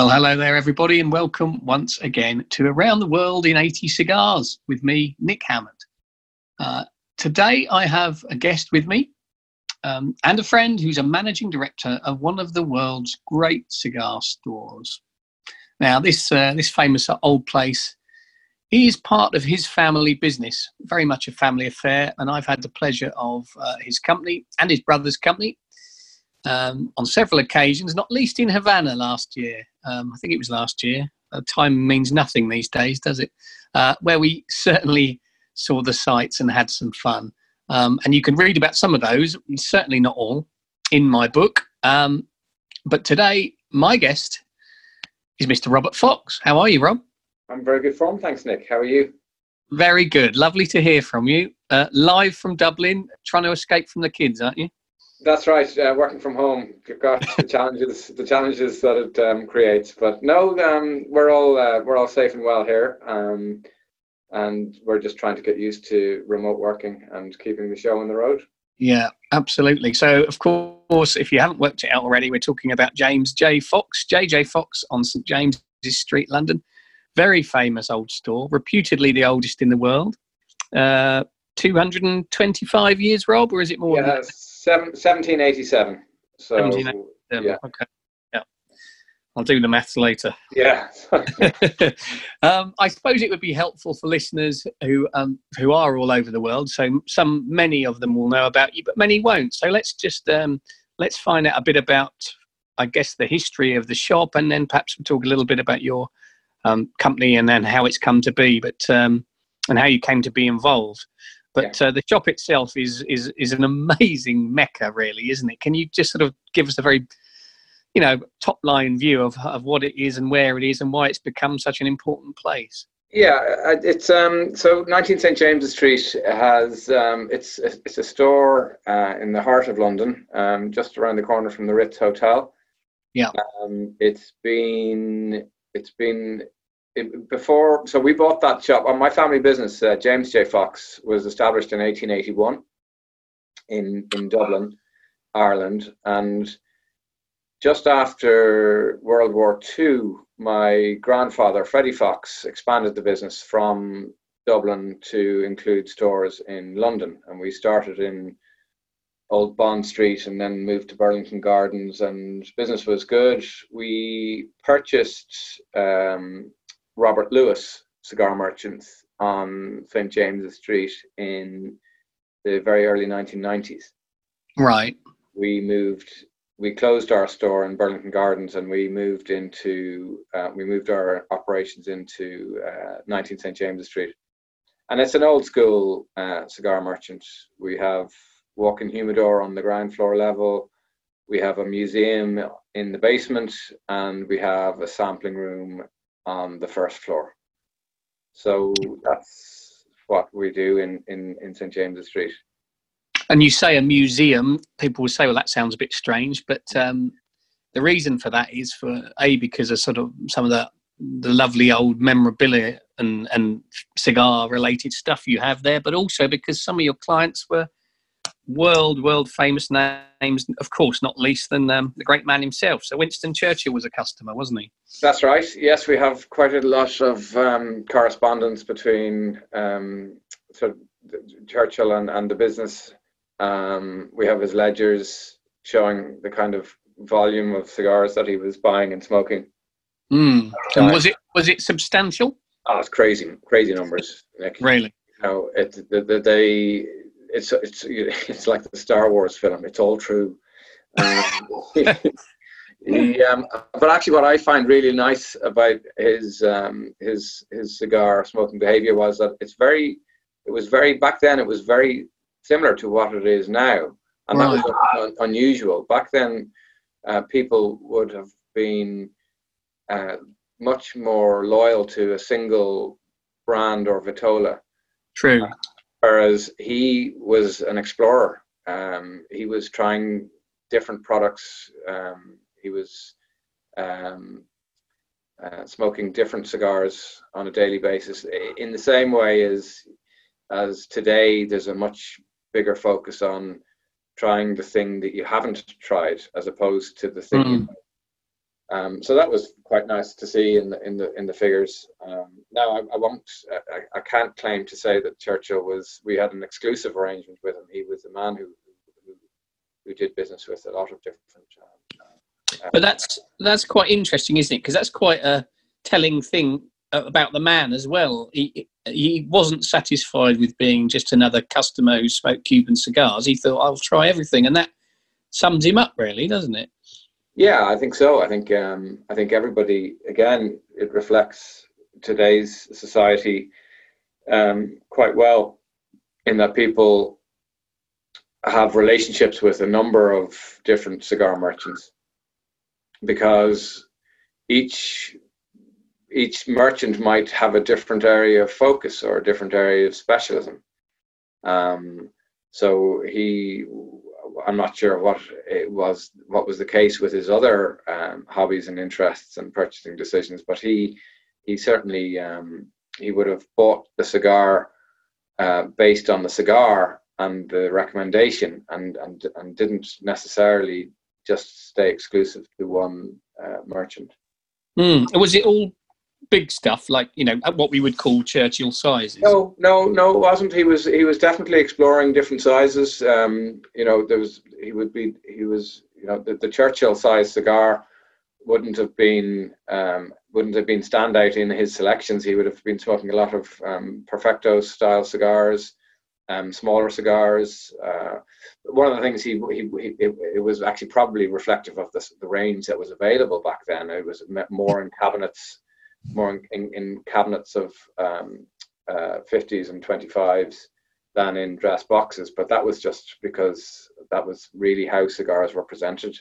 Well, hello there, everybody, and welcome once again to Around the World in 80 Cigars with me, Nick Hammond. Uh, today, I have a guest with me um, and a friend who's a managing director of one of the world's great cigar stores. Now, this, uh, this famous old place is part of his family business, very much a family affair, and I've had the pleasure of uh, his company and his brother's company um, on several occasions, not least in Havana last year. Um, I think it was last year. Uh, time means nothing these days, does it? Uh, where we certainly saw the sights and had some fun. Um, and you can read about some of those, certainly not all, in my book. Um, but today, my guest is Mr. Robert Fox. How are you, Rob? I'm very good From. thanks, Nick. How are you? Very good. Lovely to hear from you. Uh, live from Dublin, trying to escape from the kids, aren't you? That's right. Uh, working from home, got the challenges, the challenges that it um, creates. But no, um, we're all uh, we're all safe and well here, um, and we're just trying to get used to remote working and keeping the show on the road. Yeah, absolutely. So, of course, if you haven't worked it out already, we're talking about James J. Fox, JJ Fox on St James's Street, London. Very famous old store, reputedly the oldest in the world. Uh, 225 years, Rob, or is it more? Yeah, 1787. So, 1787. Yeah. Okay. Yeah. I'll do the maths later. Yeah. um, I suppose it would be helpful for listeners who um, who are all over the world. So some, many of them will know about you, but many won't. So let's just um, let's find out a bit about, I guess, the history of the shop, and then perhaps we'll talk a little bit about your um, company and then how it's come to be, but um, and how you came to be involved. But yeah. uh, the shop itself is is is an amazing mecca, really, isn't it? Can you just sort of give us a very, you know, top line view of of what it is and where it is and why it's become such an important place? Yeah, it's um, so 19 St James's Street has um, it's it's a store uh, in the heart of London, um, just around the corner from the Ritz Hotel. Yeah, um, it's been it's been before, so we bought that shop. On my family business, uh, James J. Fox was established in 1881 in in Dublin, Ireland, and just after World War II, my grandfather Freddie Fox expanded the business from Dublin to include stores in London, and we started in Old Bond Street and then moved to Burlington Gardens, and business was good. We purchased um, Robert Lewis cigar merchants on St James's Street in the very early 1990s. Right. We moved. We closed our store in Burlington Gardens, and we moved into uh, we moved our operations into uh, 19 St James's Street, and it's an old school uh, cigar merchant. We have walk-in humidor on the ground floor level. We have a museum in the basement, and we have a sampling room on the first floor. So that's what we do in, in, in St. James's Street. And you say a museum, people will say, well, that sounds a bit strange, but um, the reason for that is for A, because of sort of some of the, the lovely old memorabilia and, and cigar related stuff you have there, but also because some of your clients were world, world famous names, of course, not least than um, the great man himself. So Winston Churchill was a customer, wasn't he? That's right. Yes, we have quite a lot of um, correspondence between um, sort of Churchill and, and the business. Um, we have his ledgers showing the kind of volume of cigars that he was buying and smoking. Mm. And was it was it substantial? Oh, it's crazy, crazy numbers. Nick. Really? You know, it, the, the, they it's it's it's like the Star Wars film. It's all true. Um, he, um, but actually, what I find really nice about his um, his his cigar smoking behavior was that it's very. It was very back then. It was very similar to what it is now, and right. that was un- unusual. Back then, uh, people would have been uh, much more loyal to a single brand or vitola. True. Whereas he was an explorer. Um, he was trying different products. Um, he was um, uh, smoking different cigars on a daily basis. In the same way as as today, there's a much bigger focus on trying the thing that you haven't tried, as opposed to the thing. Mm. Um, so that was quite nice to see in the in the in the figures. Um, now I, I won't, I, I, can't claim to say that Churchill was. We had an exclusive arrangement with him. He was the man who who, who did business with a lot of different. Uh, but that's that's quite interesting, isn't it? Because that's quite a telling thing about the man as well. He he wasn't satisfied with being just another customer who smoked Cuban cigars. He thought, "I'll try everything," and that sums him up, really, doesn't it? Yeah, I think so. I think um, I think everybody again it reflects today's society um, quite well in that people have relationships with a number of different cigar merchants because each each merchant might have a different area of focus or a different area of specialism. Um, so he I'm not sure what it was, what was the case with his other um, hobbies and interests and purchasing decisions, but he he certainly um, he would have bought the cigar uh, based on the cigar and the recommendation, and and and didn't necessarily just stay exclusive to one uh, merchant. Mm. Was it all big stuff, like you know what we would call Churchill sizes? No, no, no, it wasn't. He was he was definitely exploring different sizes. Um, you know, there was he would be he was you know the, the Churchill size cigar wouldn't have been um, wouldn't have been standout in his selections. He would have been smoking a lot of um, Perfecto style cigars, um, smaller cigars. Uh, one of the things he, he, he it, it, was actually probably reflective of the, the range that was available back then. It was more in cabinets more in, in cabinets of um, uh, 50s and 25s than in dress boxes. But that was just because that was really how cigars were presented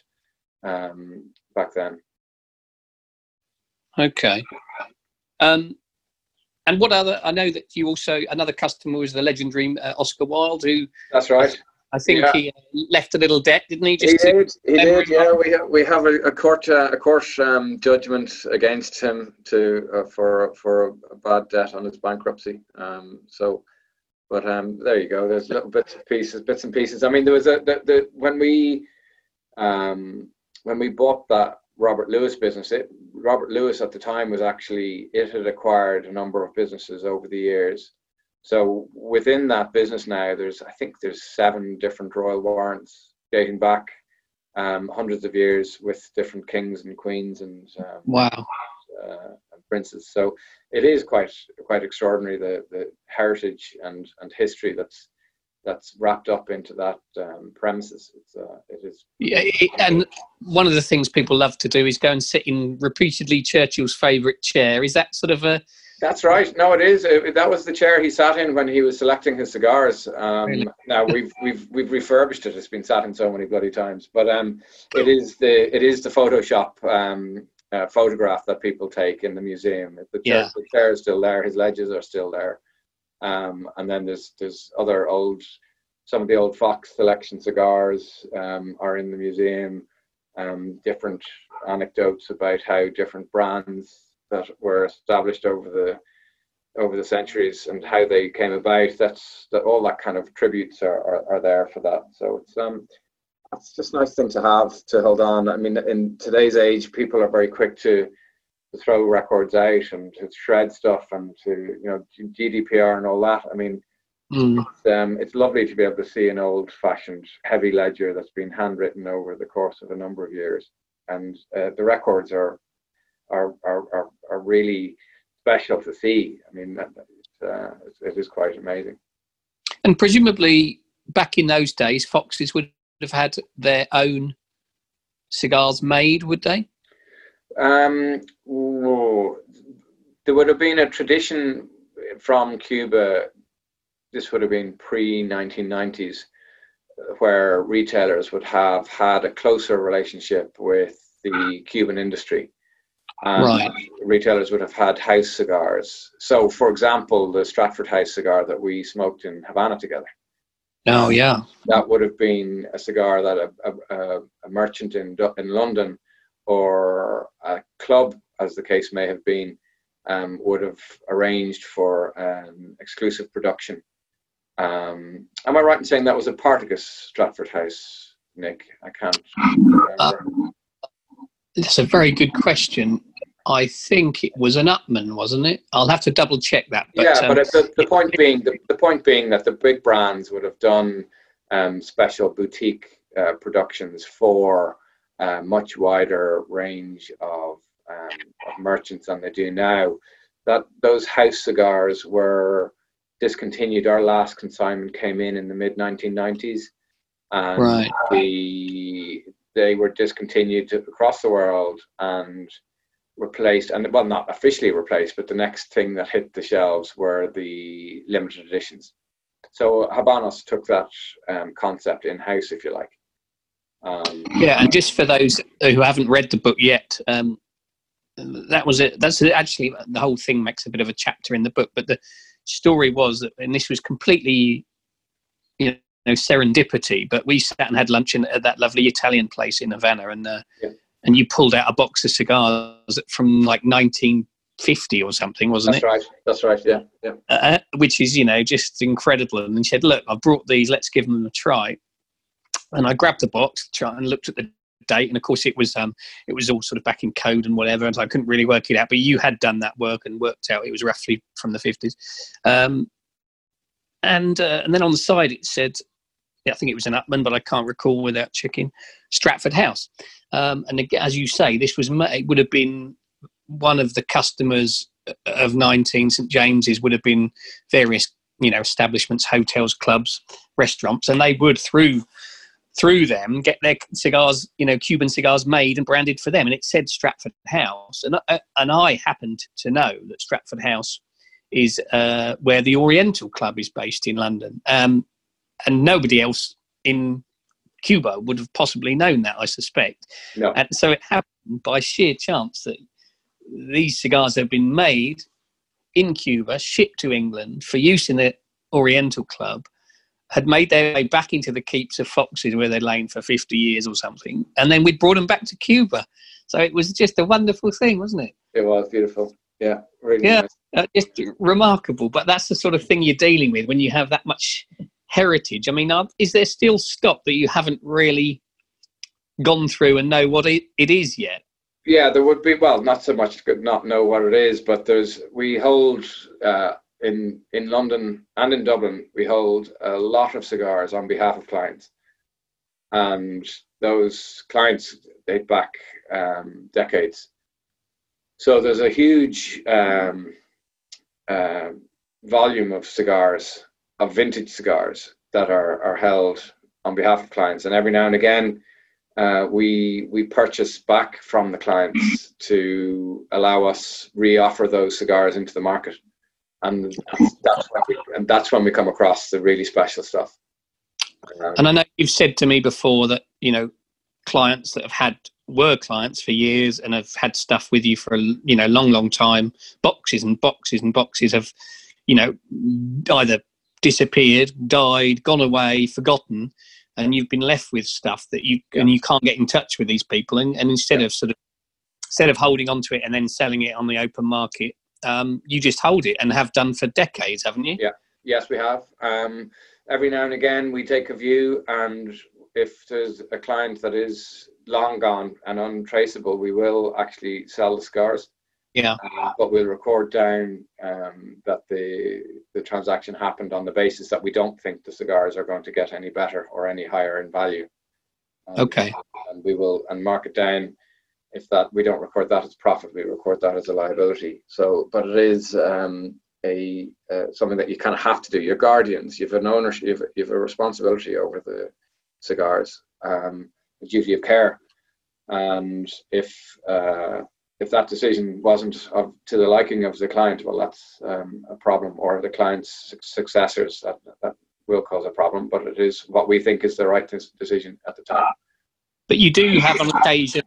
um, back then. Okay. Um, and what other? I know that you also another customer was the legendary uh, Oscar Wilde, who that's right. I think yeah. he uh, left a little debt, didn't he? Just he did. He did. Yeah, we have, we have a, a court uh, a court um, judgment against him to uh, for for a bad debt on his bankruptcy. Um, so, but um, there you go. There's little bits and pieces, bits and pieces. I mean, there was a the, the when we um, when we bought that Robert Lewis business, it Robert Lewis at the time was actually it had acquired a number of businesses over the years so within that business now, there's I think there's seven different royal warrants dating back um, hundreds of years with different kings and queens and um, wow uh, and princes. So it is quite quite extraordinary the the heritage and and history that's that's wrapped up into that um, premises. It's uh, it is. Yeah, and one of the things people love to do is go and sit in repeatedly Churchill's favourite chair. Is that sort of a that's right. No, it is. It, that was the chair he sat in when he was selecting his cigars. Um, really? Now we've we've we've refurbished it. It's been sat in so many bloody times, but um, it is the it is the Photoshop um, uh, photograph that people take in the museum. The chair, yeah. the chair is still there. His ledges are still there. Um, and then there's there's other old, some of the old Fox selection cigars um, are in the museum. Um, different anecdotes about how different brands that were established over the over the centuries and how they came about. That's that all that kind of tributes are, are, are there for that. So it's um it's just a nice thing to have to hold on. I mean, in today's age, people are very quick to, to throw records out and to shred stuff and to you know GDPR and all that. I mean, mm. it's, um, it's lovely to be able to see an old-fashioned heavy ledger that's been handwritten over the course of a number of years, and uh, the records are are, are, are, are really special to see. I mean, it's, uh, it is quite amazing. And presumably, back in those days, Foxes would have had their own cigars made, would they? Um, there would have been a tradition from Cuba. This would have been pre 1990s, where retailers would have had a closer relationship with the Cuban industry. And right. retailers would have had house cigars. So, for example, the Stratford House cigar that we smoked in Havana together. Oh, yeah. That would have been a cigar that a, a, a merchant in, in London or a club, as the case may have been, um, would have arranged for um, exclusive production. Um, am I right in saying that was a Partagas Stratford House, Nick? I can't remember. Uh, that's a very good question. I think it was an Upmann, wasn't it? I'll have to double check that. But, yeah, um, but the, the point being, the, the point being that the big brands would have done um, special boutique uh, productions for a much wider range of, um, of merchants than they do now. That those house cigars were discontinued. Our last consignment came in in the mid 1990s, and right. the they were discontinued across the world and replaced and well not officially replaced but the next thing that hit the shelves were the limited editions. So habanos took that um, concept in house if you like. Um, yeah and just for those who haven't read the book yet um, that was it. That's actually the whole thing makes a bit of a chapter in the book but the story was that and this was completely you know serendipity but we sat and had lunch in, at that lovely italian place in havana and uh, yeah and you pulled out a box of cigars from like 1950 or something, wasn't That's it? That's right. That's right. Yeah. Yeah. Uh, uh, which is, you know, just incredible. And she said, "Look, I've brought these. Let's give them a try." And I grabbed the box and looked at the date, and of course, it was um, it was all sort of back in code and whatever, and so I couldn't really work it out. But you had done that work and worked out it was roughly from the 50s. Um, and uh, and then on the side it said yeah, I think it was an Upmann, but I can't recall without checking. Stratford House, um, and as you say, this was it would have been one of the customers of 19 St James's would have been various you know establishments, hotels, clubs, restaurants, and they would through through them get their cigars, you know, Cuban cigars made and branded for them. And it said Stratford House, and uh, and I happened to know that Stratford House is uh, where the Oriental Club is based in London. Um, and nobody else in Cuba would have possibly known that, I suspect. No. And so it happened by sheer chance that these cigars have been made in Cuba, shipped to England for use in the Oriental Club, had made their way back into the keeps of foxes where they'd lain for 50 years or something, and then we'd brought them back to Cuba. So it was just a wonderful thing, wasn't it? It was beautiful. Yeah, really yeah, nice. uh, just remarkable. But that's the sort of thing you're dealing with when you have that much heritage. I mean, is there still stock that you haven't really gone through and know what it, it is yet? Yeah, there would be. Well, not so much not know what it is, but there's we hold uh, in in London and in Dublin we hold a lot of cigars on behalf of clients, and those clients date back um, decades. So there's a huge um, uh, volume of cigars of vintage cigars that are, are held on behalf of clients. And every now and again, uh, we we purchase back from the clients to allow us re-offer those cigars into the market, and that's when we, and that's when we come across the really special stuff. Um, and I know you've said to me before that you know clients that have had were clients for years and have had stuff with you for a you know long long time, boxes and boxes and boxes of you know either disappeared, died, gone away, forgotten, and you've been left with stuff that you yeah. and you can't get in touch with these people. And, and instead yeah. of sort of instead of holding on to it and then selling it on the open market, um, you just hold it and have done for decades, haven't you? Yeah. Yes, we have. Um, every now and again, we take a view, and if there's a client that is long gone and untraceable, we will actually sell the scars. Yeah. Uh, but we'll record down um, that the the transaction happened on the basis that we don't think the cigars are going to get any better or any higher in value. Um, okay. And we will and mark it down. If that we don't record that as profit, we record that as a liability. So, but it is um, a uh, something that you kind of have to do. You're guardians. You've an ownership. You've, you've a responsibility over the cigars. Um, a duty of care. And if uh, if that decision wasn't of, to the liking of the client, well, that's um, a problem, or the client's successors, that, that will cause a problem. But it is what we think is the right decision at the time. But you do have on occasion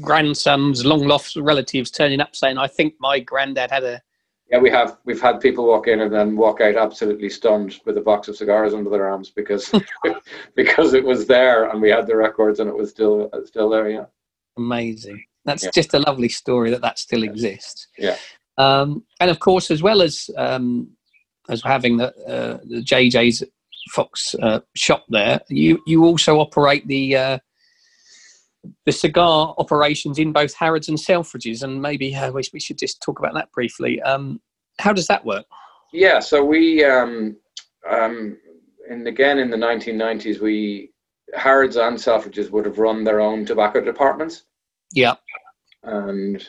grandsons, long lost relatives turning up saying, "I think my granddad had a." Yeah, we have. We've had people walk in and then walk out absolutely stunned with a box of cigars under their arms because because it was there and we had the records and it was still still there. Yeah. Amazing. That's yeah. just a lovely story that that still exists. Yeah. Um, and of course, as well as um, as having the, uh, the JJ's Fox uh, shop there, you you also operate the uh, the cigar operations in both Harrods and Selfridges, and maybe uh, we, we should just talk about that briefly. Um, how does that work? Yeah, so we, um, um, and again in the 1990s, we Harrods and Selfridges would have run their own tobacco departments. Yeah, and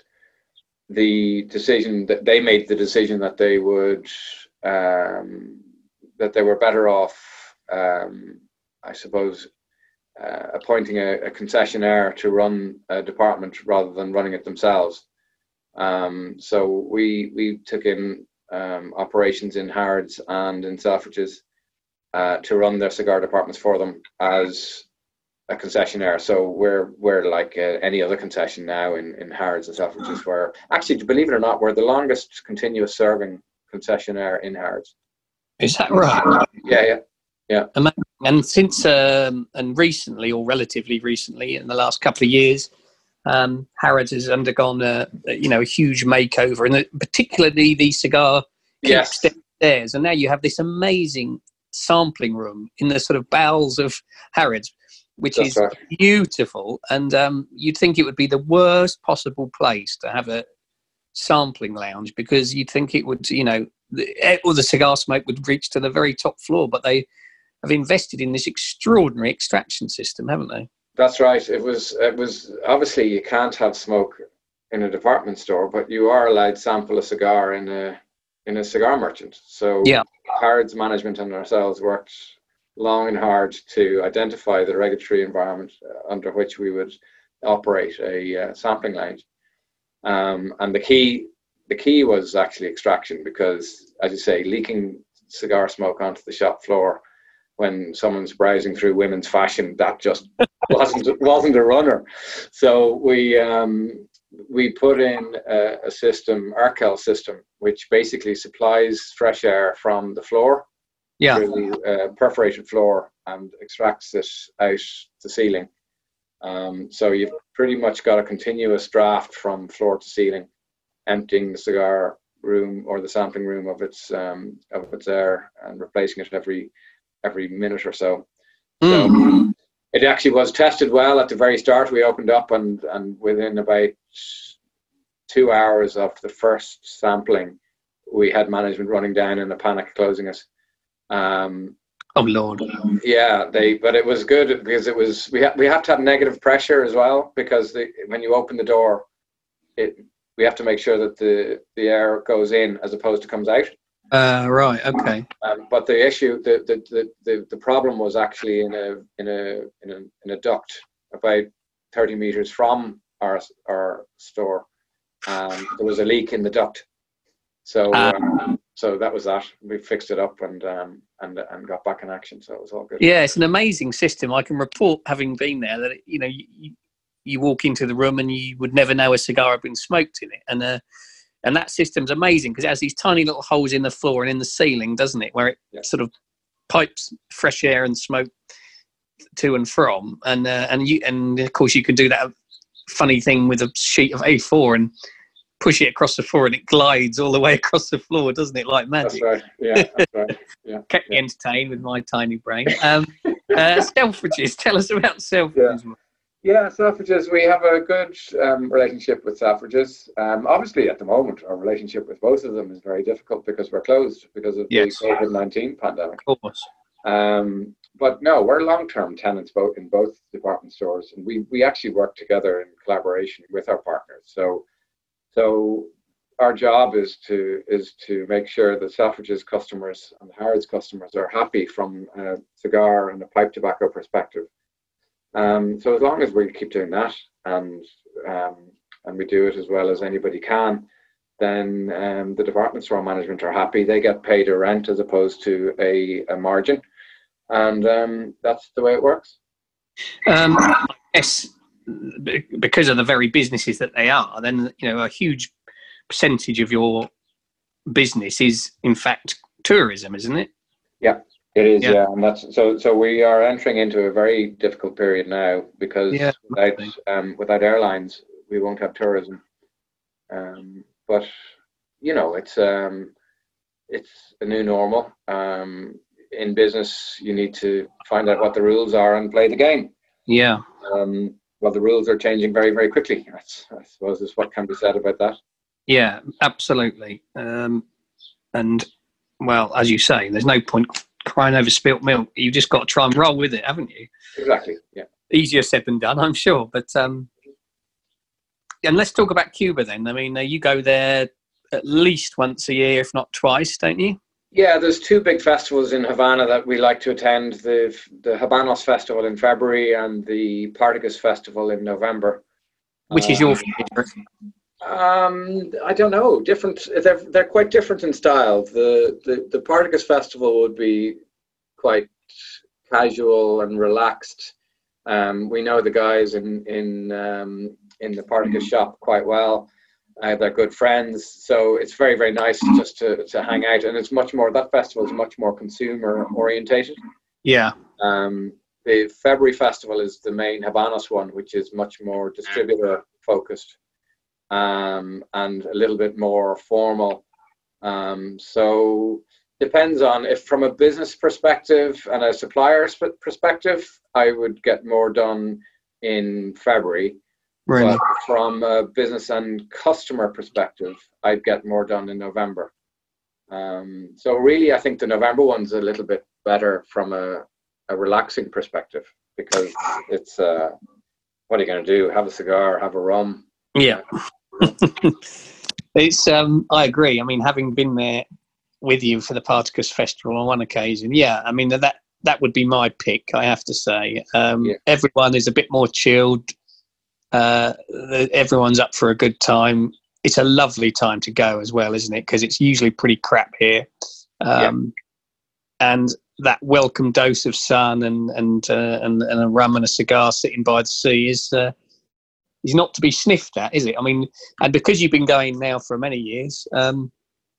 the decision that they made the decision that they would um, that they were better off, um, I suppose, uh, appointing a, a, concessionaire to run a department rather than running it themselves. Um, so we we took in um, operations in Harrods and in Selfridges uh, to run their cigar departments for them as a concessionaire. So we're we're like uh, any other concession now in in Harrods and Selfridges. Where actually, believe it or not, we're the longest continuous serving concessionaire in Harrods. Is that right? Yeah, yeah. Yeah. And since um, and recently, or relatively recently, in the last couple of years, um, Harrods has undergone a, you know a huge makeover, and particularly the cigar yes. stairs. And now you have this amazing sampling room in the sort of bowels of Harrods, which That's is right. beautiful. And um, you'd think it would be the worst possible place to have a sampling lounge because you'd think it would, you know, the, or the cigar smoke would reach to the very top floor. But they have invested in this extraordinary extraction system, haven't they? That's right. It was. It was obviously you can't have smoke in a department store, but you are allowed sample a cigar in a in a cigar merchant. So yeah. Harrods management and ourselves worked long and hard to identify the regulatory environment uh, under which we would operate a uh, sampling lounge. Um, and the key, the key was actually extraction because, as you say, leaking cigar smoke onto the shop floor when someone's browsing through women's fashion, that just wasn't wasn't a runner. So we um, we put in a, a system, Arkel system, which basically supplies fresh air from the floor yeah. through the uh, perforated floor and extracts it out the ceiling. Um, so you've pretty much got a continuous draft from floor to ceiling, emptying the cigar room or the sampling room of its um, of its air and replacing it every every minute or so. So mm. it actually was tested well at the very start. We opened up and and within about two hours of the first sampling, we had management running down in a panic, closing it. Um, oh Lord. Yeah, they. But it was good because it was. We ha- we have to have negative pressure as well because the, when you open the door, it we have to make sure that the the air goes in as opposed to comes out. Uh, right. Okay. Um, but the issue, the, the the, the problem was actually in a in a in a in a duct about thirty meters from our our store. Um, there was a leak in the duct, so uh, um, so that was that. We fixed it up and um, and and got back in action. So it was all good. Yeah, it's an amazing system. I can report, having been there, that you know you, you walk into the room and you would never know a cigar had been smoked in it, and uh, and that system's amazing because it has these tiny little holes in the floor and in the ceiling, doesn't it, where it yeah. sort of pipes fresh air and smoke to and from, and uh, and you and of course you can do that funny thing with a sheet of A4 and push it across the floor and it glides all the way across the floor, doesn't it? Like magic. That's right. Yeah, that's right. Yeah. Kept me entertained with my tiny brain. Um, uh, Selfridges. Tell us about Selfridges. Yeah. Yeah, Selfridges, we have a good um, relationship with Selfridges. Um, obviously, at the moment, our relationship with both of them is very difficult because we're closed because of yes. the COVID 19 pandemic. Of course. Um, but no, we're long term tenants both in both department stores, and we, we actually work together in collaboration with our partners. So so our job is to is to make sure that Selfridges customers and Harrods customers are happy from a cigar and a pipe tobacco perspective. Um, so as long as we keep doing that and um, and we do it as well as anybody can, then um, the department store management are happy. They get paid a rent as opposed to a, a margin, and um, that's the way it works. Um, yes, because of the very businesses that they are, then you know a huge percentage of your business is in fact tourism, isn't it? Yeah, it is. Yeah, yeah. and that's so. So we are entering into a very difficult period now because yeah, without um, without airlines, we won't have tourism. Um, but you know, it's um, it's a new normal. Um, in business, you need to find out what the rules are and play the game. Yeah. Um, well, the rules are changing very, very quickly. That's, I suppose is what can be said about that. Yeah, absolutely. Um, and well, as you say, there's no point crying over spilt milk. You've just got to try and roll with it, haven't you? Exactly. Yeah. Easier said than done, I'm sure. But um, and let's talk about Cuba then. I mean, uh, you go there at least once a year, if not twice, don't you? Yeah, there's two big festivals in Havana that we like to attend: the the Habanos Festival in February and the Partagas Festival in November. Which is your um, favorite? Um, I don't know. Different. They're they're quite different in style. The the the Partagas Festival would be quite casual and relaxed. Um, we know the guys in in um, in the Partagas shop quite well. Uh, they're good friends, so it's very very nice just to to hang out. And it's much more. That festival is much more consumer orientated. Yeah. Um, the February festival is the main Habanos one, which is much more distributor focused um, and a little bit more formal. Um, so depends on if from a business perspective and a supplier perspective, I would get more done in February. Really? But from a business and customer perspective, I'd get more done in November. Um, so really, I think the November one's a little bit better from a, a relaxing perspective because it's uh, what are you going to do? Have a cigar, have a rum. Yeah. it's um, I agree. I mean, having been there with you for the Partagas Festival on one occasion, yeah. I mean that that would be my pick. I have to say, um, yeah. everyone is a bit more chilled. Uh, everyone's up for a good time. It's a lovely time to go as well, isn't it? Because it's usually pretty crap here, um, yeah. and that welcome dose of sun and and, uh, and and a rum and a cigar sitting by the sea is uh, is not to be sniffed at, is it? I mean, and because you've been going now for many years, um,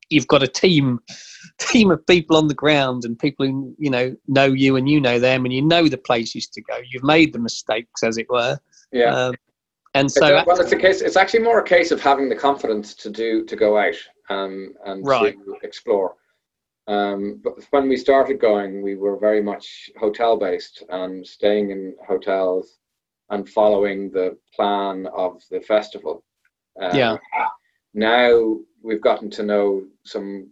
you've got a team team of people on the ground and people who you know know you and you know them and you know the places to go. You've made the mistakes, as it were. Yeah. Um, and so, well, it's a case. It's actually more a case of having the confidence to do to go out um, and right. to explore. Um, but when we started going, we were very much hotel based and staying in hotels and following the plan of the festival. Um, yeah. Now we've gotten to know some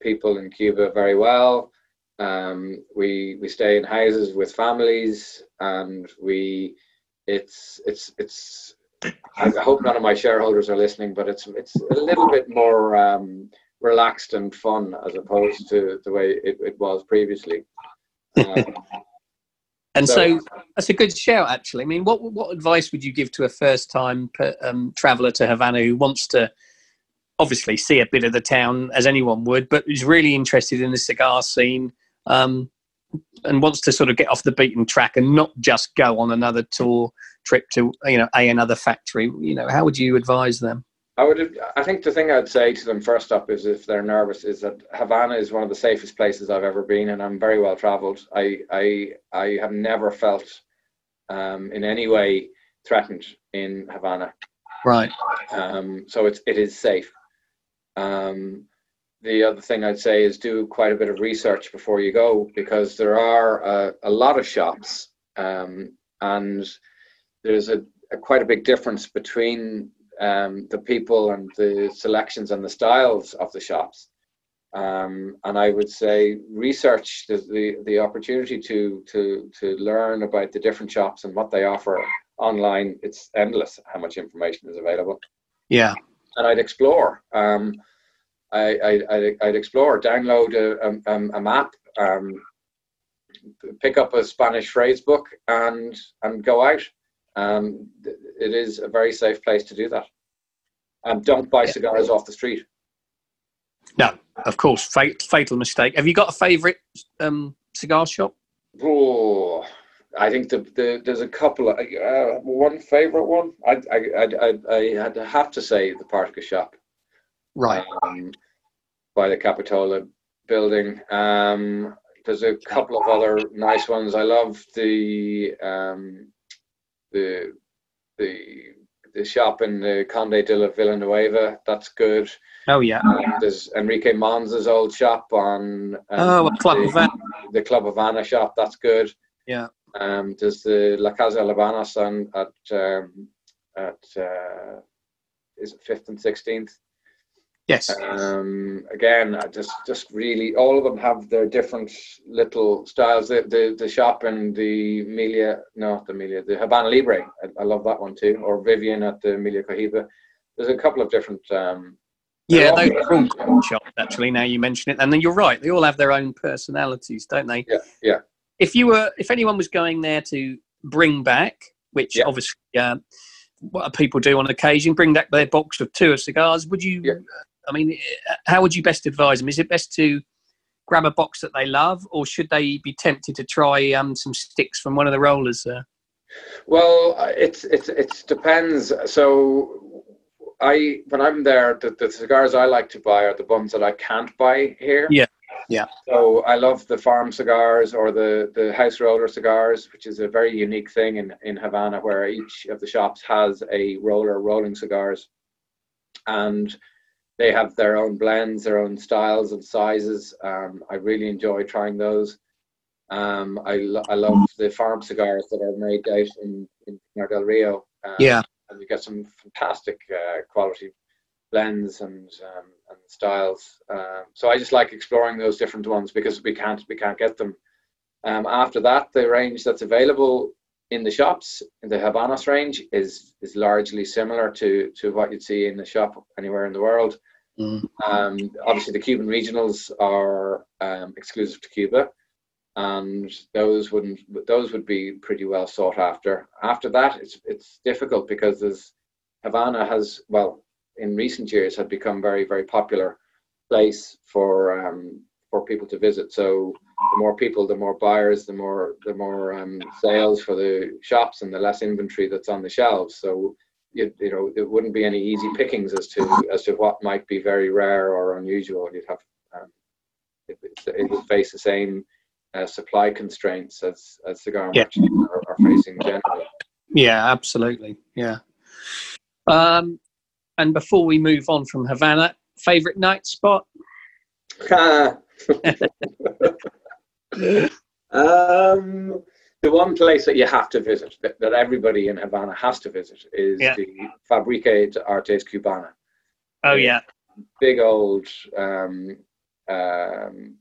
people in Cuba very well. Um, we we stay in houses with families, and we it's it's it's. I hope none of my shareholders are listening, but it's it's a little bit more um, relaxed and fun as opposed to the way it, it was previously. Um, and so, so, that's a good shout, actually. I mean, what what advice would you give to a first time um, traveller to Havana who wants to obviously see a bit of the town as anyone would, but is really interested in the cigar scene um, and wants to sort of get off the beaten track and not just go on another tour trip to you know a another factory? You know, how would you advise them? I would. I think the thing I'd say to them first up is, if they're nervous, is that Havana is one of the safest places I've ever been, and I'm very well travelled. I I I have never felt um, in any way threatened in Havana. Right. Um, so it's it is safe. Um, the other thing I'd say is do quite a bit of research before you go because there are a, a lot of shops um, and there's a, a, quite a big difference between um, the people and the selections and the styles of the shops. Um, and I would say research the, the, the opportunity to to to learn about the different shops and what they offer online. It's endless how much information is available. Yeah, and I'd explore. Um, I, I I'd explore, download a, a, a map, um, pick up a Spanish phrase book, and and go out um, it is a very safe place to do that. And don't buy cigars off the street. No, of course, fatal, fatal mistake. Have you got a favourite um, cigar shop? Oh, I think the, the there's a couple. Of, uh, one favourite one. I I I I had to have to say the Partagas shop. Right. Um, by the Capitolio building. Um, there's a couple of other nice ones. I love the um, the the the shop in the Conde de la Villanueva. That's good. Oh yeah. Um, there's Enrique Monza's old shop on. Um, oh, Club the, Havana. The Club Havana shop. That's good. Yeah. Um, there's the La Casa Labanas on at um, at uh, is it fifth and sixteenth. Yes. Um, again, I just just really all of them have their different little styles. The the, the shop in the Emilia, not the Emilia, the Habana Libre. I, I love that one too. Or Vivian at the Emilia Cohiba. There's a couple of different. Um, yeah, those are all cool shops actually. Now you mention it, and then you're right. They all have their own personalities, don't they? Yeah, yeah. If you were, if anyone was going there to bring back, which Yeah. obviously uh, what people do on occasion, bring back their box of two of cigars, would you? Yeah. I mean, eh, how would you best advise them? Is it best to grab a box that they love, or should they be tempted to try um, some sticks from one of the rollers? Uh, Well, uh, it's it's it depends. So, I when I'm there, the, the cigars I like to buy are the ones that I can't buy here. Yeah, yeah. So I love the farm cigars or the the house roller cigars, which is a very unique thing in in Havana, where each of the shops has a roller rolling cigars, and they have their own blends, their own styles and sizes. Um, I really enjoy trying those. Um, I, lo- I love the farm cigars that are made out in, in Pinar del Rio. Um, yeah, And you get some fantastic uh, quality blends and um, and styles. Um, so I just like exploring those different ones because we can't we can't get them. Um, after that, the range that's available in the shops in the Habanos range is is largely similar to to what you'd see in the shop anywhere in the world. Mm. Um, obviously, the Cuban regionals are um, exclusive to Cuba, and those wouldn't those would be pretty well sought after. After that, it's it's difficult because there's Havana has well in recent years had become very very popular place for um, for people to visit. So the more people, the more buyers, the more the more um, sales for the shops, and the less inventory that's on the shelves. So you, you know it wouldn't be any easy pickings as to as to what might be very rare or unusual. You'd have um, it, it, it would face the same uh, supply constraints as as cigar Yeah. merchants are, are facing generally. Yeah, absolutely. Yeah. Um, and before we move on from Havana, favorite night spot? um, the one place that you have to visit, that, that everybody in Havana has to visit, is Yeah. the Fabrique de Artes Cubana. Oh Yeah. Big old um, um,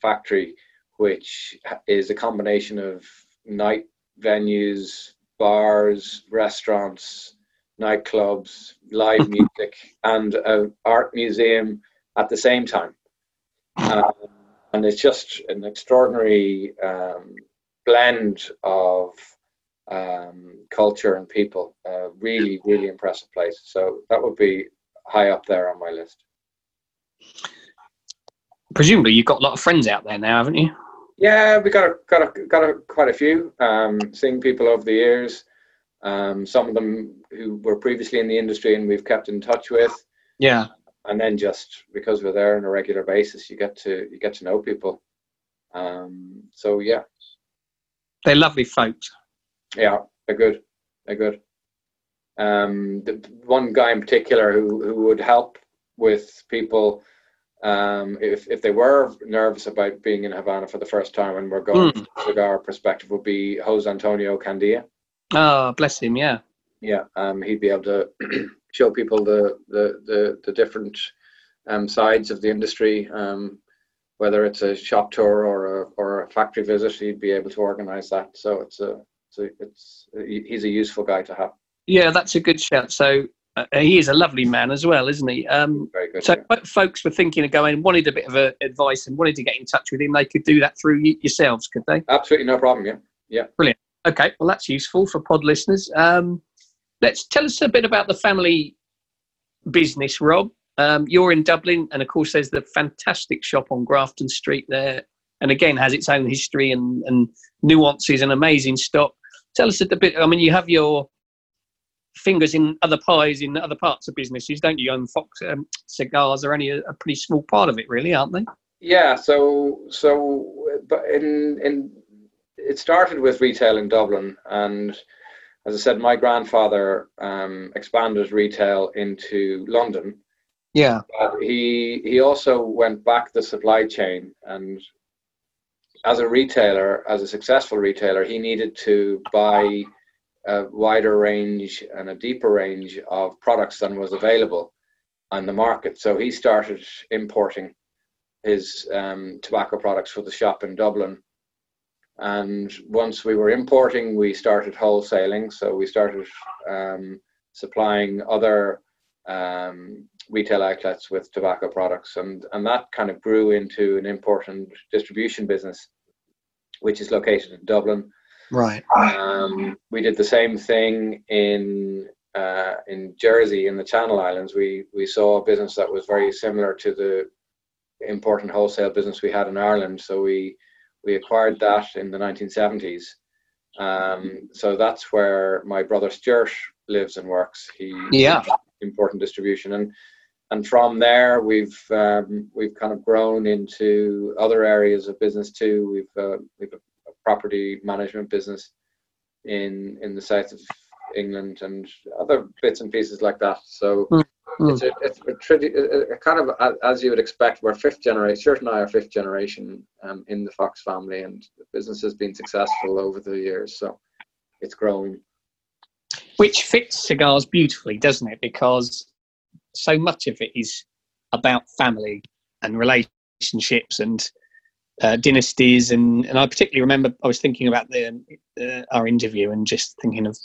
factory, which is a combination of night venues, bars, restaurants, nightclubs, live music, and an art museum at the same time. Um, and it's just an extraordinary um, blend of um, culture and people. Uh, really, really impressive place. So that would be high up there on my list. presumably you've got a lot of friends out there now, haven't you? Yeah, we got a, got a, got a, quite a few. Um, seeing people over the years. Um, some of them who were previously in the industry and we've kept in touch with. Yeah. And then just because we're there on a regular basis, you get to you get to know people. Um, so yeah, They're lovely folks. yeah, they're good. They're good. Um, the one guy in particular who who would help with people um, if if they were nervous about being in Havana for the first time and we're going from a cigar perspective would be Jose Antonio Candia. Oh, bless him. Yeah. Yeah, um, he'd be able to show people the the the, the different um, sides of the industry. Um, whether it's a shop tour or a or a factory visit, he'd be able to organise that. So it's a, it's a, it's he- he's a useful guy to have. Yeah, that's a good shout. So uh, he is a lovely man as well, isn't he? Um, Very good. so yeah. if folks were thinking of going, wanted a bit of uh advice and wanted to get in touch with him, they could do that through y- yourselves, could they? Absolutely no problem. Yeah. Yeah. Brilliant. Okay, well that's useful for pod listeners. Um, let's tell us a bit about the family business, Rob. Um, you're in Dublin, and of course, there's the fantastic shop on Grafton Street there, and again has its own history and, and nuances and amazing stock. Tell us a bit. I mean, you have your fingers in other pies in other parts of businesses, don't you? And Fox um, cigars are only a, a pretty small part of it, really, aren't they? Yeah. So so but in in it started with retail in Dublin and. As I said, my grandfather um, expanded retail into London, Yeah. But he he also went back the supply chain and as a retailer, as a successful retailer, he needed to buy a wider range and a deeper range of products than was available on the market. So he started importing his um, tobacco products for the shop in Dublin. And once we were importing, we started wholesaling. So we started um, supplying other um, retail outlets with tobacco products, and and that kind of grew into an important distribution business, which is located in Dublin. Right. Um, we did the same thing in uh, in Jersey, in the Channel Islands. We we saw a business that was very similar to the important wholesale business we had in Ireland. So we we acquired that in the 1970s. Um, so that's where my brother Stuart lives and works. He yeah important distribution and and from there we've um, we've kind of grown into other areas of business too. We've uh, we've a property management business in in the south of England and other bits and pieces like that. So mm-hmm. it's a, it's a, a, kind of as you would expect. We're fifth generation. Stuart and I are fifth generation um, in the Fox family, and the business has been successful over the years. So it's growing. Which fits cigars beautifully, doesn't it? Because so much of it is about family and relationships and uh, dynasties and and I particularly remember I was thinking about the uh, our interview and just thinking of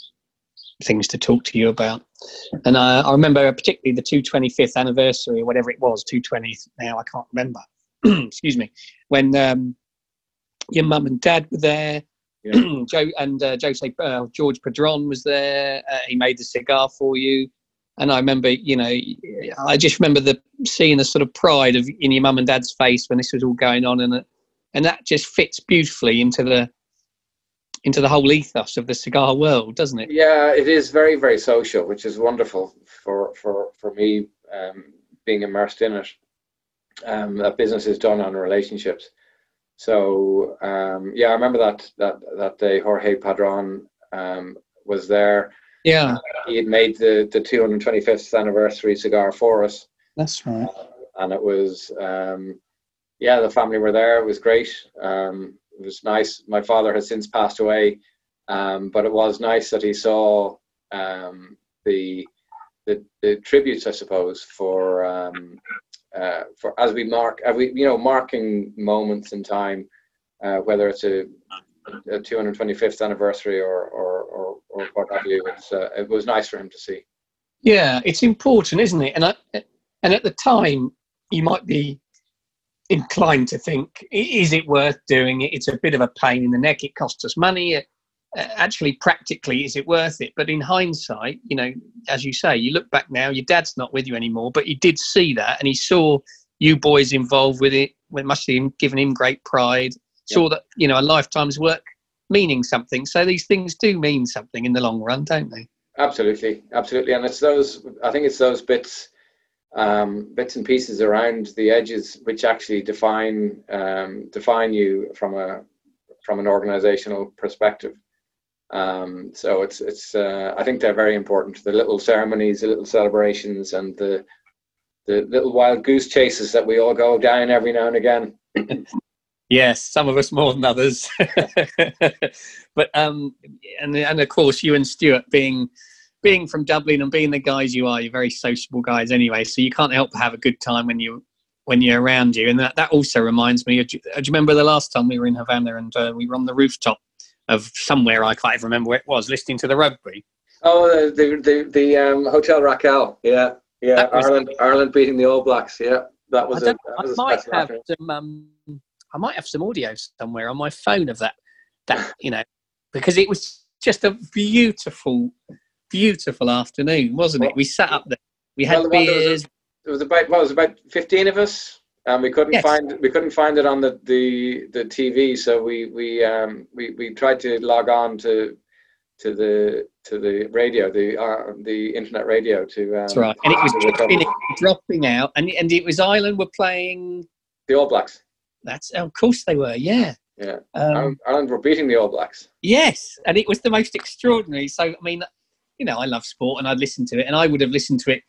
things to talk to you about. And I, I remember particularly the 225th anniversary or whatever it was 220 now I can't remember. Excuse me. When um, your mum and dad were there yeah. Joe and uh, Jose uh, George Padron was there uh, he made the cigar for you. And I remember, you know, I just remember the seeing the sort of pride of in your mum and dad's face when this was all going on, and and that just fits beautifully into the into the whole ethos of the cigar world, doesn't it? Yeah, it is very very social, which is wonderful for for for me um, being immersed in it. Um, that business is done on relationships. So um, yeah, I remember that that that day Jorge Padron um, was there yeah. he had made the, the 225th anniversary cigar for us. That's right. Uh, and it was, um, yeah, the family were there. It was great. Um, it was nice. My father has since passed away, um, but it was nice that he saw um, the, the, the tributes, I suppose, for um, uh, for as we mark, as we you know, marking moments in time, uh, whether it's a, a 225th anniversary or, or, or or what have you. Uh, it was nice for him to see. Yeah, it's important, isn't it? And I, and at the time, you might be inclined to think, is it worth doing it? It's a bit of a pain in the neck. It costs us money. Uh, actually, practically, is it worth it? But in hindsight, you know, as you say, you look back now, your dad's not with you anymore, but he did see that and he saw you boys involved with it. It must have given him great pride. Saw that, you know, a lifetime's work meaning something. So these things do mean something in the long run, don't they? Absolutely, absolutely, and it's those. I think it's those bits, um, bits and pieces around the edges which actually define um, define you from a from an organizational perspective. Um, so it's it's. Uh, I think they're very important. The little ceremonies, the little celebrations, and the the little wild goose chases that we all go down every now and again. Yes, some of us more than others. but um, and and of course you and Stuart being being from Dublin and being the guys you are, you're very sociable guys anyway. So you can't help but have a good time when you when you're around you. And that, that also reminds me. Do you, do you remember the last time we were in Havana and uh, we were on the rooftop of somewhere I can't even remember where it was, listening to the rugby. Oh, the the the um, Hotel Raquel. Yeah, yeah. Ireland Ireland beating the All Blacks. Yeah, that was. I, a, that was I might have some. Um, I might have some audio somewhere on my phone of that. That you know, because it was just a beautiful, beautiful afternoon, wasn't it? We sat up there. We had well, beers. Was, it was about well, it was about fifteen of us, and we couldn't yes. find we couldn't find it on the the, the TV. So we we um we, we tried to log on to to the to the radio, the uh, the internet radio to. Um, That's right, and it was dropping, dropping out, and and it was Ireland were playing the All Blacks. That's of course they were. Yeah. Yeah. Um, Ireland were beating the All Blacks. Yes, and it was the most extraordinary. So I mean, you know, I love sport and I'd listen to it, and I would have listened to it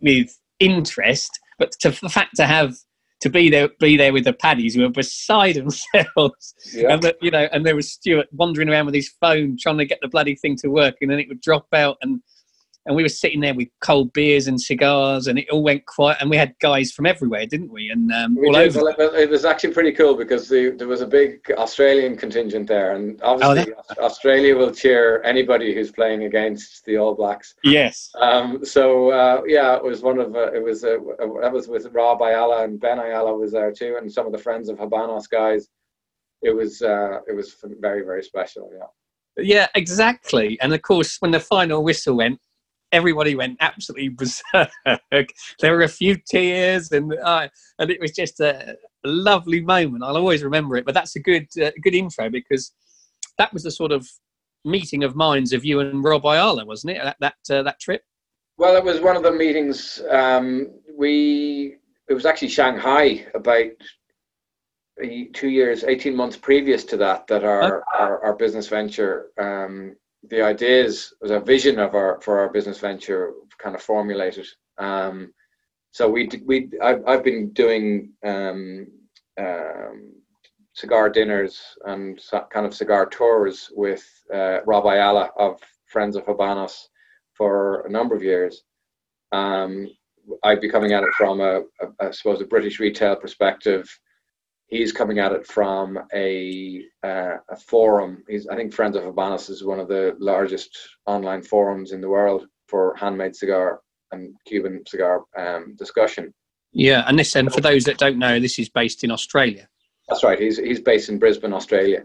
with interest. But to the fact to have to be there, be there with the paddies who were beside themselves, yeah. and that you know, and there was Stuart wandering around with his phone trying to get the bloody thing to work, and then it would drop out, and and we were sitting there with cold beers and cigars, and it all went quiet. And we had guys from everywhere, didn't we? And um, we all did. over. It was actually pretty cool because the, there was a big Australian contingent there, and obviously oh, that... Australia will cheer anybody who's playing against the All Blacks. Yes. Um, so uh, yeah, it was one of uh, it was uh, that was with Rob Ayala and Ben Ayala was there too, and some of the friends of Habanos guys. It was uh, it was very very special. Yeah. Yeah, exactly. And of course, when the final whistle went, everybody went absolutely berserk. there were a few tears, and uh, and it was just a, lovely moment. I'll always remember it. But that's a good uh, good intro because that was the sort of meeting of minds of you and Rob Ayala, wasn't it? That that uh, that trip. Well, it was one of the meetings. Um, we it was actually Shanghai about two years, eighteen months previous to that, that our our, our, business venture um, the ideas was a vision of our for our business venture kind of formulated. Um, so we we I've, I've been doing um, um, cigar dinners and kind of cigar tours with uh, Rob Ayala of Friends of Habanos for a number of years. Um, I'd be coming at it from a, a, I suppose, a British retail perspective, he's coming at it from a uh, a forum. He's I think Friends of Habanos is one of the largest online forums in the world for handmade cigar and Cuban cigar um, discussion. Yeah, and this and for those that don't know, this is based in Australia. That's right. He's he's based in Brisbane, Australia.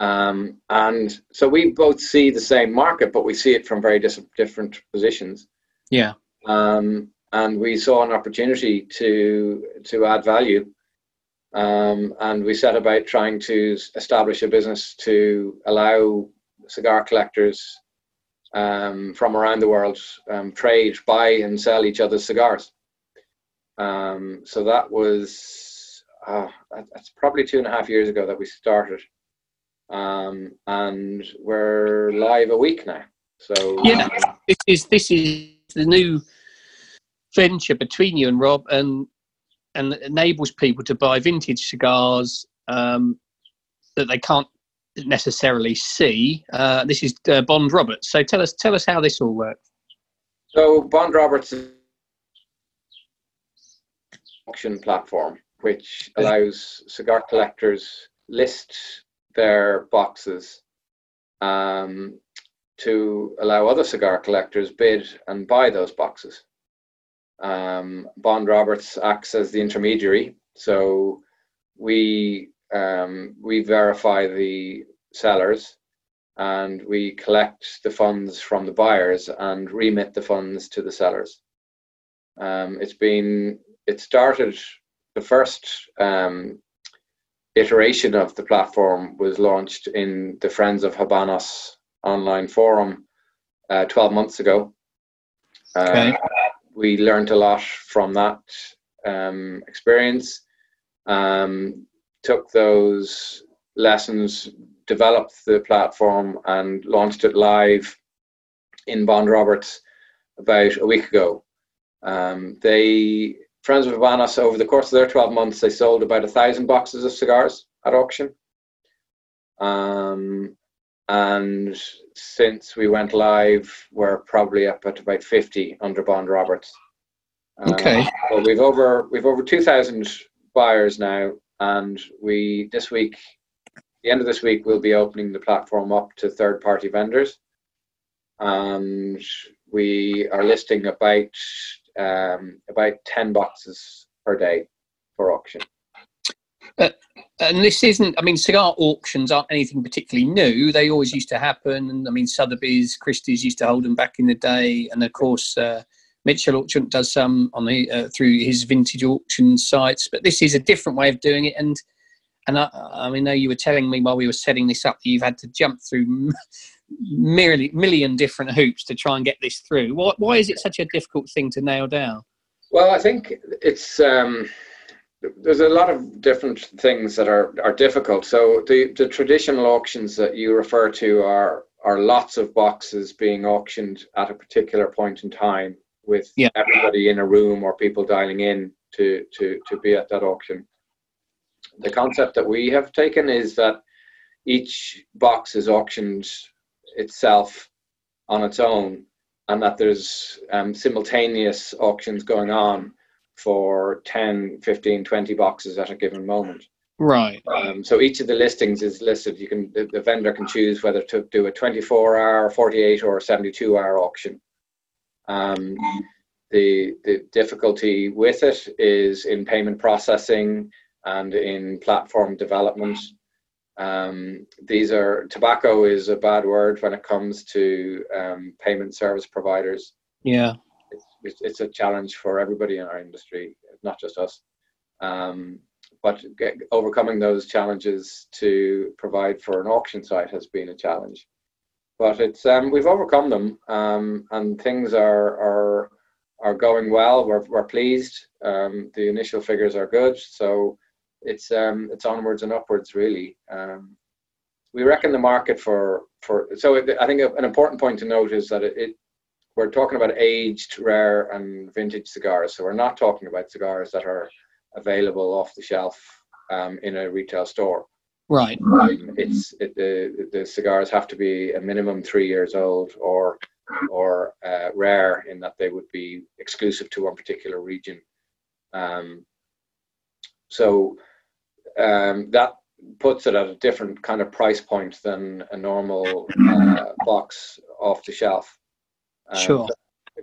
Um, and so we both see the same market, but we see it from very dis- different positions. Yeah. Um, and we saw an opportunity to to add value um, and we set about trying to establish a business to allow cigar collectors um, from around the world um, trade, buy, and sell each other's cigars. Um, so that was uh, that's probably two and a half years ago that we started, um, and we're live a week now. So yeah, um, this is this is the new venture between you and Rob, and and enables people to buy vintage cigars um, that they can't necessarily see. Uh, this is uh, Bond Roberts. So tell us, tell us how this all works. So Bond Roberts is auction platform which allows cigar collectors list their boxes um, to allow other cigar collectors bid and buy those boxes. Um, Bond Roberts acts as the intermediary, so we um, we verify the sellers and we collect the funds from the buyers and remit the funds to the sellers. Um, it's been it started the first um, iteration of the platform was launched in the Friends of Habanos online forum uh, 12 months ago. Okay. We learned a lot from that um, experience. Um, took those lessons, developed the platform, and launched it live in Bond Roberts about a week ago. Um, they Friends of Habanos over the course of their 12 months, they sold about a thousand boxes of cigars at auction. Um, and since we went live, we're probably up at about 50 under Bond Roberts. Okay. Uh, we've over we've over 2,000 buyers now, and we this week, the end of this week, we'll be opening the platform up to third-party vendors, and we are listing about um, about 10 boxes per day for auction. And this isn't, I mean, cigar auctions aren't anything particularly new. They always used to happen. I mean, Sotheby's, Christie's used to hold them back in the day. And of course, uh, Mitchell Orchant does some on the uh, through his vintage auction sites. But this is a different way of doing it. And and I, I mean, know you were telling me while we were setting this up that you've had to jump through merely million different hoops to try and get this through. Why, why is it such a difficult thing to nail down? Well, I think it's. Um there's a lot of different things that are, are difficult. So the, the traditional auctions that you refer to are are lots of boxes being auctioned at a particular point in time with yeah. everybody in a room or people dialing in to to to be at that auction. The concept that we have taken is that each box is auctioned itself on its own, and that there's um, simultaneous auctions going on for 10, 15, 20 boxes at a given moment. Right. Um, so each of the listings is listed. You can the, the vendor can choose whether to do a 24 hour, 48 or 72 hour auction. Um, the the difficulty with it is in payment processing and in platform development. Um, these are tobacco is a bad word when it comes to um, payment service providers. Yeah, it's, it's a challenge for everybody in our industry, not just us. Um, but get, overcoming those challenges to provide for an auction site has been a challenge. But it's um, we've overcome them, um, and things are are are going well. We're we're pleased. Um, the initial figures are good, so it's um, it's onwards and upwards really. Um, we reckon the market for for so it, I think an important point to note is that it, it we're talking about aged, rare, and vintage cigars. So we're not talking about cigars that are available off the shelf um, in a retail store. Right. Um, it's it, the the cigars have to be a minimum three years old or or uh, rare in that they would be exclusive to one particular region. Um, so um, that puts it at a different kind of price point than a normal uh, box off the shelf. Um, sure.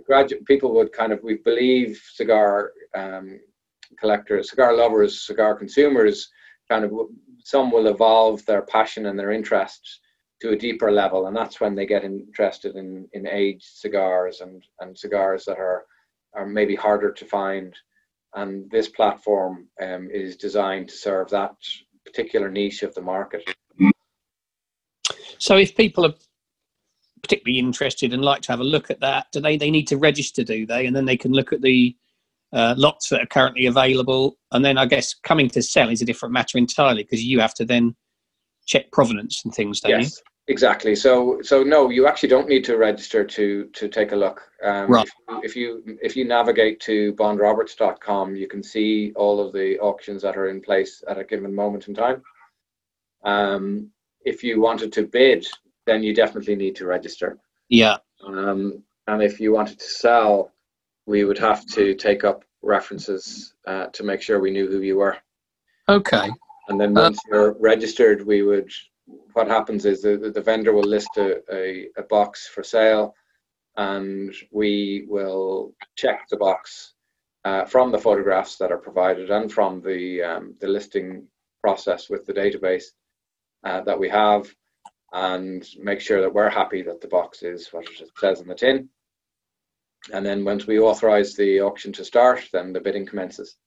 Graduate people would kind of we believe cigar um, collectors, cigar lovers, cigar consumers, kind of some will evolve their passion and their interest to a deeper level, and that's when they get interested in in aged cigars and and cigars that are are maybe harder to find. And this platform um, is designed to serve that particular niche of the market. So, if people are particularly interested and like to have a look at that, do they they need to register? Do they, and then they can look at the uh, lots that are currently available. And then I guess coming to sell is a different matter entirely because you have to then check provenance and things, don't yes, you? Exactly. So, so no, you actually don't need to register to to take a look. Um, right. If you, if you if you navigate to bondroberts.com, you can see all of the auctions that are in place at a given moment in time. Um, if you wanted to bid, then you definitely need to register. Yeah. Um, and if you wanted to sell, we would have to take up references uh, to make sure we knew who you were. Okay. And then once uh, you're registered, we would. What happens is the, the vendor will list a, a, a box for sale, and we will check the box uh, from the photographs that are provided and from the um, the listing process with the database uh, that we have, and make sure that we're happy that the box is what it says in the tin and then once we authorize the auction to start, then the bidding commences.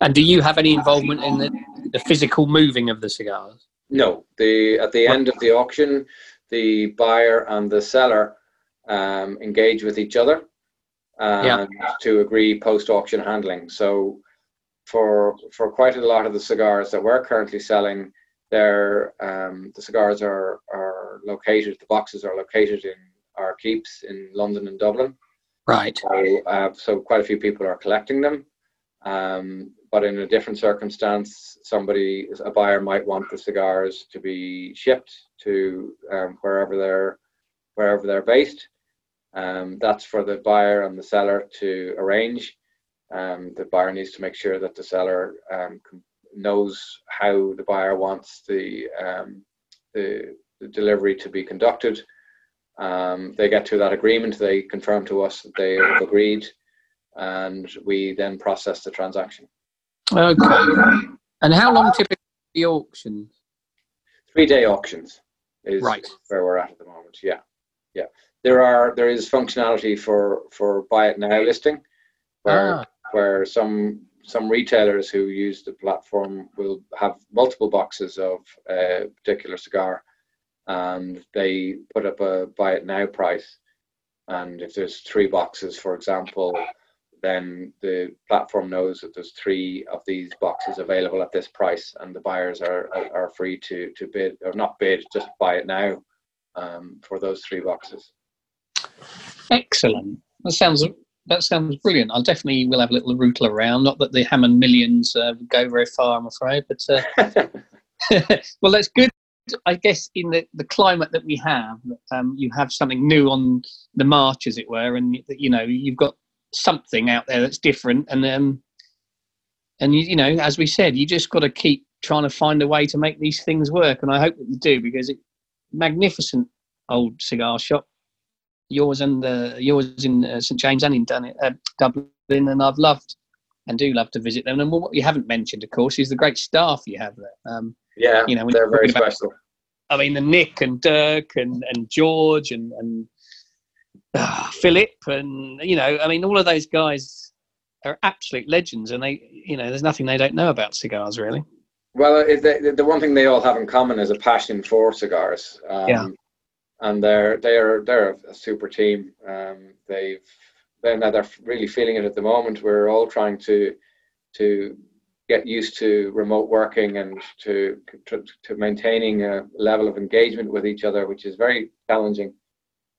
And do you have any involvement in the, the physical moving of the cigars? No. The at the end of the auction, the buyer and the seller um, engage with each other yeah. to agree post auction handling. So for for quite a lot of the cigars that we're currently selling, they're um, the cigars are are located. The boxes are located in our keeps in London and Dublin. Right. So, uh, so quite a few people are collecting them. Um, but in a different circumstance, somebody, a buyer might want the cigars to be shipped to um, wherever they're wherever they're based. Um, that's for the buyer and the seller to arrange. Um, the buyer needs to make sure that the seller um, knows how the buyer wants the, um, the, the delivery to be conducted um, they get to that agreement, they confirm to us that they have agreed, and we then process the transaction. Okay. And how long typically the auctions? Three day auctions is right. where we're at at the moment. Yeah, yeah. There are there is functionality for for buy it now listing, where ah. where some some retailers who use the platform will have multiple boxes of a particular cigar and they put up a buy it now price. And if there's three boxes, for example, then the platform knows that there's three of these boxes available at this price, and the buyers are are free to to bid or not bid, just buy it now um, for those three boxes. Excellent. That sounds that sounds brilliant. I'll definitely will have a little rootle around. Not that the Hammond millions uh, go very far, I'm afraid, but uh, well, that's good. I guess in the, the climate that we have, um, you have something new on the march, as it were, and you know you've got something out there that's different, and um, and you, you know, as we said, you just got to keep trying to find a way to make these things work, and I hope that you do because it magnificent old cigar shop yours and uh, yours in uh, St James and in Dun- uh, Dublin, and I've loved and do love to visit them. And what you haven't mentioned, of course, is the great staff you have there. Um, yeah, you know, they're very about, special. I mean, the Nick and Dirk and, and George and and uh, Philip and you know, I mean, all of those guys are absolute legends, and they, you know, there's nothing they don't know about cigars, really. Well, the, the one thing they all have in common is a passion for cigars. Um, yeah and they're they're they're a super team. Um, they've they're now they're really feeling it at the moment. We're all trying to to get used to remote working and to to, to maintaining a level of engagement with each other, which is very challenging.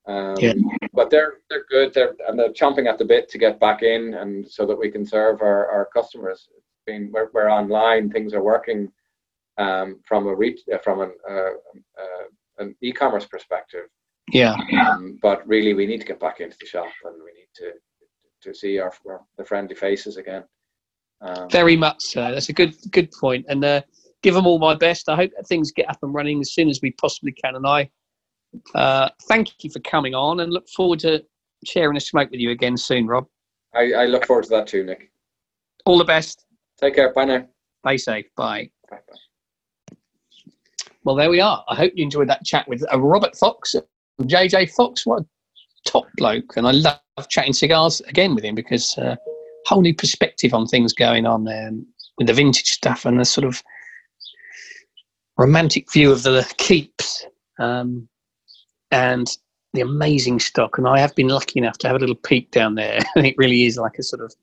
Um, yeah. But they're they're good. They're and they're chomping at the bit to get back in, and so that we can serve our, our customers. It's been we're, we're online. Things are working um, from a reach from an uh, uh, an e-commerce perspective. Yeah. Um, but really, we need to get back into the shop, and we need to to see our, our the friendly faces again. Um, Very much so. That's a good good point. and uh, give them all my best. I hope things get up and running as soon as we possibly can. And I uh, thank you for coming on, and look forward to sharing a smoke with you again soon, Rob. I, I look forward to that too, Nick. All the best. Take care. Bye now. Stay safe. Bye. Bye. bye. Well, there we are. I hope you enjoyed that chat with uh, Robert Fox, JJ Fox. What a top bloke. And I love chatting cigars again with him because uh, whole new perspective on things going on there with the vintage stuff and the sort of romantic view of the keeps um, and the amazing stock. And I have been lucky enough to have a little peek down there, it really is like a sort of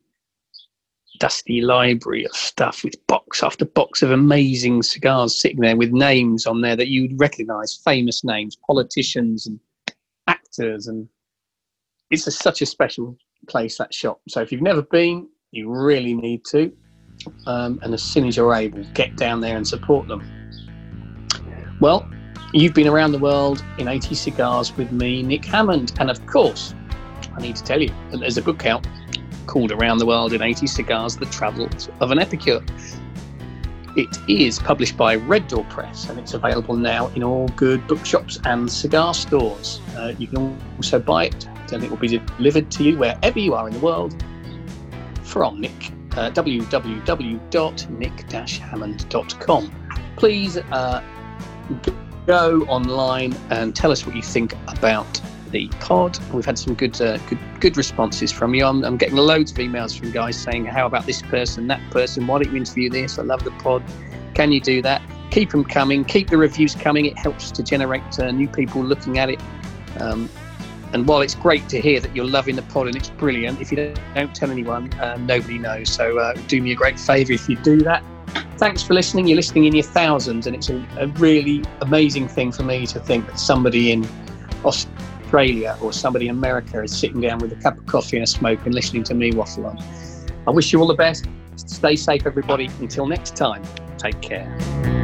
dusty library of stuff with box after box of amazing cigars sitting there with names on there that you'd recognize, famous names, politicians and actors. And it's a, such a special place, that shop. So if you've never been, you really need to. Um, and as soon as you're able, get down there and support them. Well, you've been around the world in 80 cigars with me, Nick Hammond. And of course, I need to tell you that there's a book out called Around the World in 80 Cigars The Travels of an Epicure. It is published by Red Door Press and it's available now in all good bookshops and cigar stores. Uh, you can also buy it and it will be delivered to you wherever you are in the world from Nick, uh, www.nick-hammond.com. Please uh, go online and tell us what you think about the pod. We've had some good, uh, good, good responses from you. I'm, I'm, getting loads of emails from guys saying, "How about this person, that person? Why don't you interview this? I love the pod. Can you do that? Keep them coming. Keep the reviews coming. It helps to generate uh, new people looking at it. Um, and while it's great to hear that you're loving the pod and it's brilliant, if you don't, tell anyone, uh, nobody knows. So uh, do me a great favour if you do that. Thanks for listening. You're listening in your thousands, and it's a, a really amazing thing for me to think that somebody in Australia Australia or somebody in America is sitting down with a cup of coffee and a smoke and listening to me waffle on. I wish you all the best. Stay safe, everybody. Until next time, take care.